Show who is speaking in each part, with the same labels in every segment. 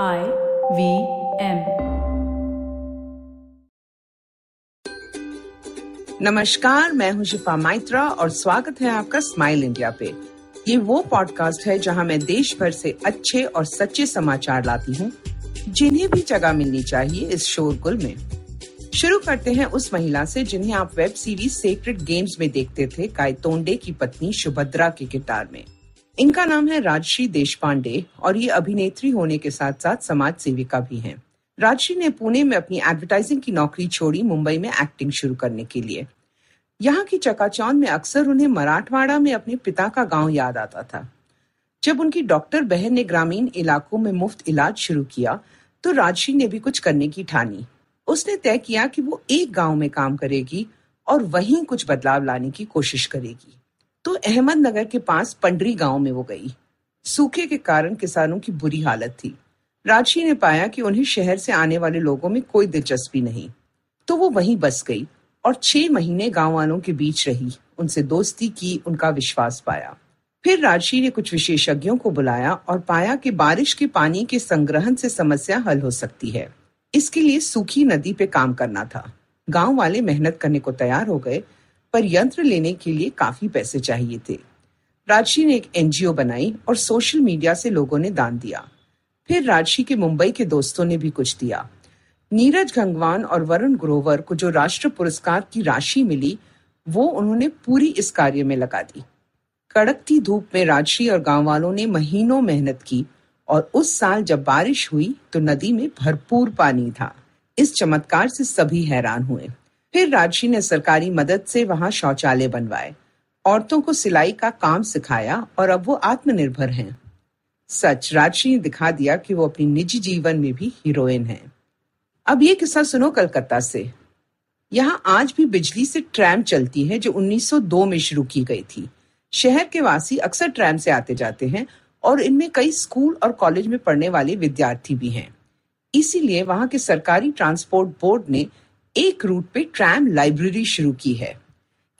Speaker 1: I V M
Speaker 2: नमस्कार, मैं हूँ शिफा माइत्रा और स्वागत है आपका स्माइल इंडिया पे। ये वो पॉडकास्ट है जहाँ मैं देश भर से अच्छे और सच्चे समाचार लाती हूँ, जिन्हें भी जगह मिलनी चाहिए इस शोरगुल में। शुरू करते हैं उस महिला से जिन्हें आप वेब सीरीज़ सेक्रेट गेम्स में देखते थे कायतोंडे की पत्नी सुभद्रा के किरदार में। इनका नाम है राजश्री देश पांडे और ये अभिनेत्री होने के साथ साथ समाज सेविका भी हैं। राजश्री ने पुणे में अपनी एडवर्टाइजिंग की नौकरी छोड़ी मुंबई में एक्टिंग शुरू करने के लिए। यहाँ की चकाचौंध में अक्सर उन्हें मराठवाड़ा में अपने पिता का गाँव याद आता था। जब उनकी डॉक्टर बहन ने ग्रामीण इलाकों में मुफ़्त इलाज शुरू किया तो राजश्री ने भी कुछ करने की ठानी। उसने तय किया कि वो एक गाँव में काम करेगी और वहीं कुछ बदलाव लाने की कोशिश करेगी। तो अहमदनगर के पास पंडरी गाँव में वो गई। सूखे के कारण किसानों की बुरी हालत थी। राजशी ने पाया कि उन्हें शहर से आने वाले लोगों में कोई दिलचस्पी नहीं। तो वो वहीं बस गई और छह महीने गाँव वालों के बीच रही। उनसे दोस्ती की, उनका विश्वास पाया। फिर राजशी ने कुछ विशेषज्ञों को बुलाया और पाया कि बारिश के पानी के संग्रहण से समस्या हल हो सकती है। इसके लिए सूखी नदी पे काम करना था। गाँव वाले मेहनत करने को तैयार हो गए पर यंत्र लेने के लिए काफ़ी पैसे चाहिए थे। राजशी ने एक एनजीओ बनाई और सोशल मीडिया से लोगों ने दान दिया। फिर राजशी के मुंबई के दोस्तों ने भी कुछ दिया। नीरज गंगवान और वरुण ग्रोवर को जो राष्ट्र पुरस्कार की राशि मिली, वो उन्होंने पूरी इस कार्य में लगा दी। कड़कती धूप में राजशी और गाँव वालों ने महीनों मेहनत की और उस साल जब बारिश हुई तो नदी में भरपूर पानी था। इस चमत्कार से सभी हैरान हुए। फिर राजशी ने सरकारी मदद से वहाँ शौचालय बनवाए। औरतों को सिलाई का काम सिखाया और अब वो आत्मनिर्भर हैं। सच, राजशी ने दिखा दिया कि वो अपनी निजी जीवन में भी हीरोइन है। अब ये किस्सा सुनो कलकत्ता से। यहाँ आज भी बिजली से ट्रैम चलती है, जो 1902 में शुरू की गई थी। शहर के वासी अक्सर ट्रैम से आते जाते हैं और इनमें कई स्कूल और कॉलेज में पढ़ने वाले विद्यार्थी भी हैं। इसीलिए वहाँ के सरकारी ट्रांसपोर्ट बोर्ड ने एक रूट पे ट्रैम लाइब्रेरी शुरू की है।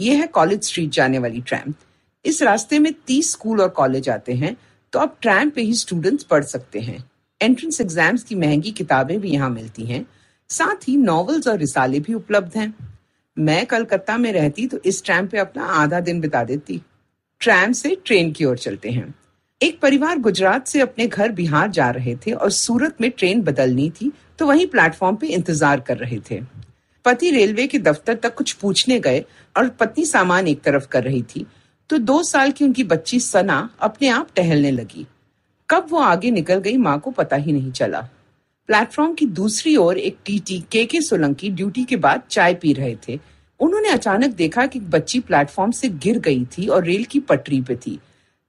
Speaker 2: यह है कॉलेज स्ट्रीट जाने वाली ट्रैम इस रास्ते में तीस स्कूल और कॉलेज आते हैं तो अब ट्रैम पे ही स्टूडेंट्स पढ़ सकते हैं। एंट्रेंस एग्ज़ाम्स की महँगी किताबें भी यहाँ मिलती हैं। साथ ही नॉवेल्स और रिसाले भी उपलब्ध हैं। मैं कलकत्ता में रहती तो इस ट्रैम पे अपना आधा दिन बिता देती। ट्रैम से ट्रेन की ओर चलते हैं। एक परिवार गुजरात से अपने घर बिहार जा रहे थे और सूरत में ट्रेन बदलनी थी तो वहीं प्लेटफॉर्म पे इंतज़ार कर रहे थे। पति रेलवे के दफ्तर तक कुछ पूछने गए और पत्नी सामान एक तरफ़ कर रही थी तो दो साल की उनकी बच्ची सना अपने आप टहलने लगी। कब वो आगे निकल गई माँ को पता ही नहीं चला। प्लेटफॉर्म की दूसरी ओर एक टीटी के के सोलंकी ड्यूटी के बाद चाय पी रहे थे। उन्होंने अचानक देखा कि बच्ची प्लेटफॉर्म से गिर गई थी और रेल की पटरी पे थी,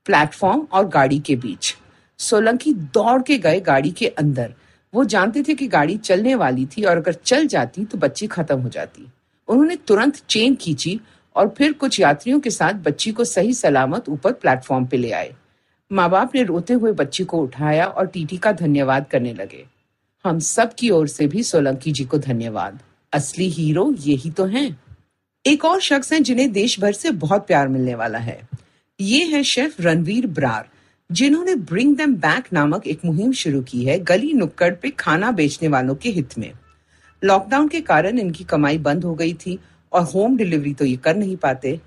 Speaker 2: प्लेटफॉर्म और गाड़ी के बीच। सोलंकी दौड़ के गए गाड़ी के अंदर। वो जानते थे कि गाड़ी चलने वाली थी और अगर चल जाती तो बच्ची खत्म हो जाती। उन्होंने तुरंत चेन खींची और फिर कुछ यात्रियों के साथ बच्ची को सही सलामत ऊपर प्लेटफॉर्म पे ले आए। माँ बाप ने रोते हुए बच्ची को उठाया और टीटी का धन्यवाद करने लगे। हम सब की ओर से भी सोलंकी जी को धन्यवाद। असली हीरो यही तो हैं। एक और शख्स हैं जिन्हें देश भर से बहुत प्यार मिलने वाला है। ये है शेफ रणवीर ब्रार। जिन्होंने ब्रिंग देम बैक नामक एक मुहिम शुरू की है गली नुक्कड़ पे खाना बेचने वालों के हित में। लॉकडाउन के कारण इनकी कमाई बंद हो गई थी और होम डिलीवरी तो ये कर नहीं पाते।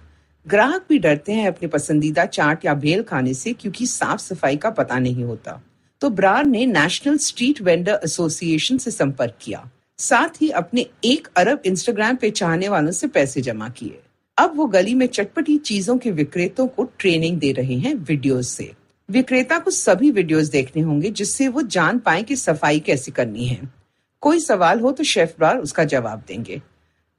Speaker 2: ग्राहक भी डरते हैं अपने पसंदीदा चाट या भेल खाने से क्योंकि साफ़ सफ़ाई का पता नहीं होता। तो ब्रार ने नेशनल स्ट्रीट वेंडर एसोसिएशन से संपर्क किया। साथ ही अपने एक अरब इंस्टाग्राम पे चाहने वालों से पैसे जमा किए। अब वो गली में चटपटी चीज़ों के विक्रेतों को ट्रेनिंग दे रहे हैं वीडियोस से। विक्रेता को सभी वीडियोस देखने होंगे जिससे वो जान पाए कि सफ़ाई कैसे करनी है। कोई सवाल हो तो शेफ ब्रार उसका जवाब देंगे।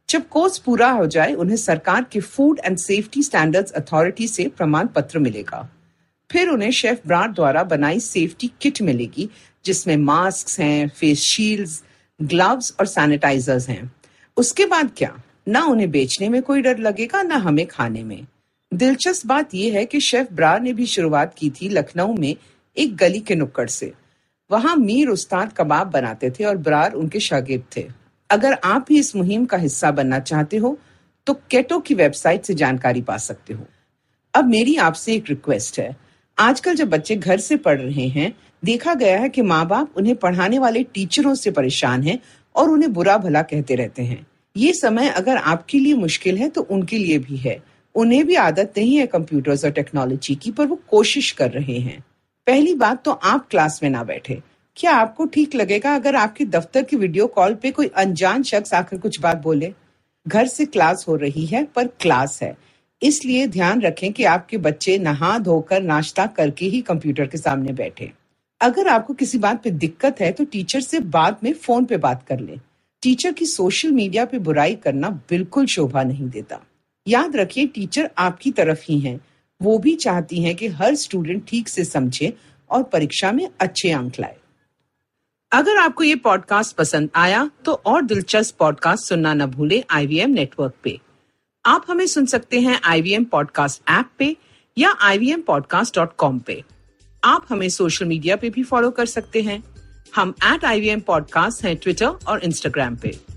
Speaker 2: जब कोर्स पूरा हो जाए, उन्हें सरकार के food and safety standards authority से प्रमाण पत्र मिलेगा। फिर उन्हें शेफ ब्रार द्वारा बनाई सेफ्टी किट मिलेगी, जिसमें मास्क हैं, फेस शील्ड्स, ग्लव्स और सैनिटाइजर्स हैं। उसके बाद क्या? ना उन्हें बेचने में कोई डर लगेगा, ना हमें खाने में। दिलचस्प बात यह है कि शेफ ब्रार ने भी शुरुआत की थी लखनऊ में एक गली के नुक्कड़ से। वहाँ मीर उस्ताद कबाब बनाते थे और ब्रार उनके शागिर्द थे। अगर आप भी इस मुहिम का हिस्सा बनना चाहते हो तो केटो की वेबसाइट से जानकारी पा सकते हो। अब मेरी आपसे एक रिक्वेस्ट है। आजकल जब बच्चे घर से पढ़ रहे हैं, देखा गया है कि माँ बाप उन्हें पढ़ाने वाले टीचरों से परेशान हैं और उन्हें बुरा भला कहते रहते हैं। ये समय अगर आपके लिए मुश्किल है तो उनके लिए भी है। उन्हें भी आदत नहीं है कंप्यूटर्स और टेक्नोलॉजी की, पर वो कोशिश कर रहे हैं। पहली बात तो आप क्लास में ना बैठे। क्या आपको ठीक लगेगा अगर आपके दफ्तर की वीडियो कॉल पे कोई अनजान शख्स आकर कुछ बात बोले? घर से क्लास हो रही है, पर क्लास है। इसलिए ध्यान रखें कि आपके बच्चे नहा धोकर नाश्ता करके ही कंप्यूटर के सामने बैठे। अगर आपको किसी बात पे दिक्कत है तो टीचर से बाद में फ़ोन पे बात कर लें। टीचर की सोशल मीडिया पे बुराई करना बिल्कुल शोभा नहीं देता। याद रखिए, टीचर आपकी तरफ़ ही हैं। वो भी चाहती हैं कि हर स्टूडेंट ठीक से समझे और परीक्षा में अच्छे अंक लाए। अगर आपको ये पॉडकास्ट पसंद आया तो और दिलचस्प पॉडकास्ट सुनना न भूलें आईवीएम नेटवर्क पे। आप हमें सुन सकते हैं आईवीएम पॉडकास्ट ऐप पे या ivmpodcast.com पे। आप हमें सोशल मीडिया पे भी फॉलो कर सकते हैं। हम एट आई पॉडकास्ट हैं ट्विटर और इंस्टाग्राम पे।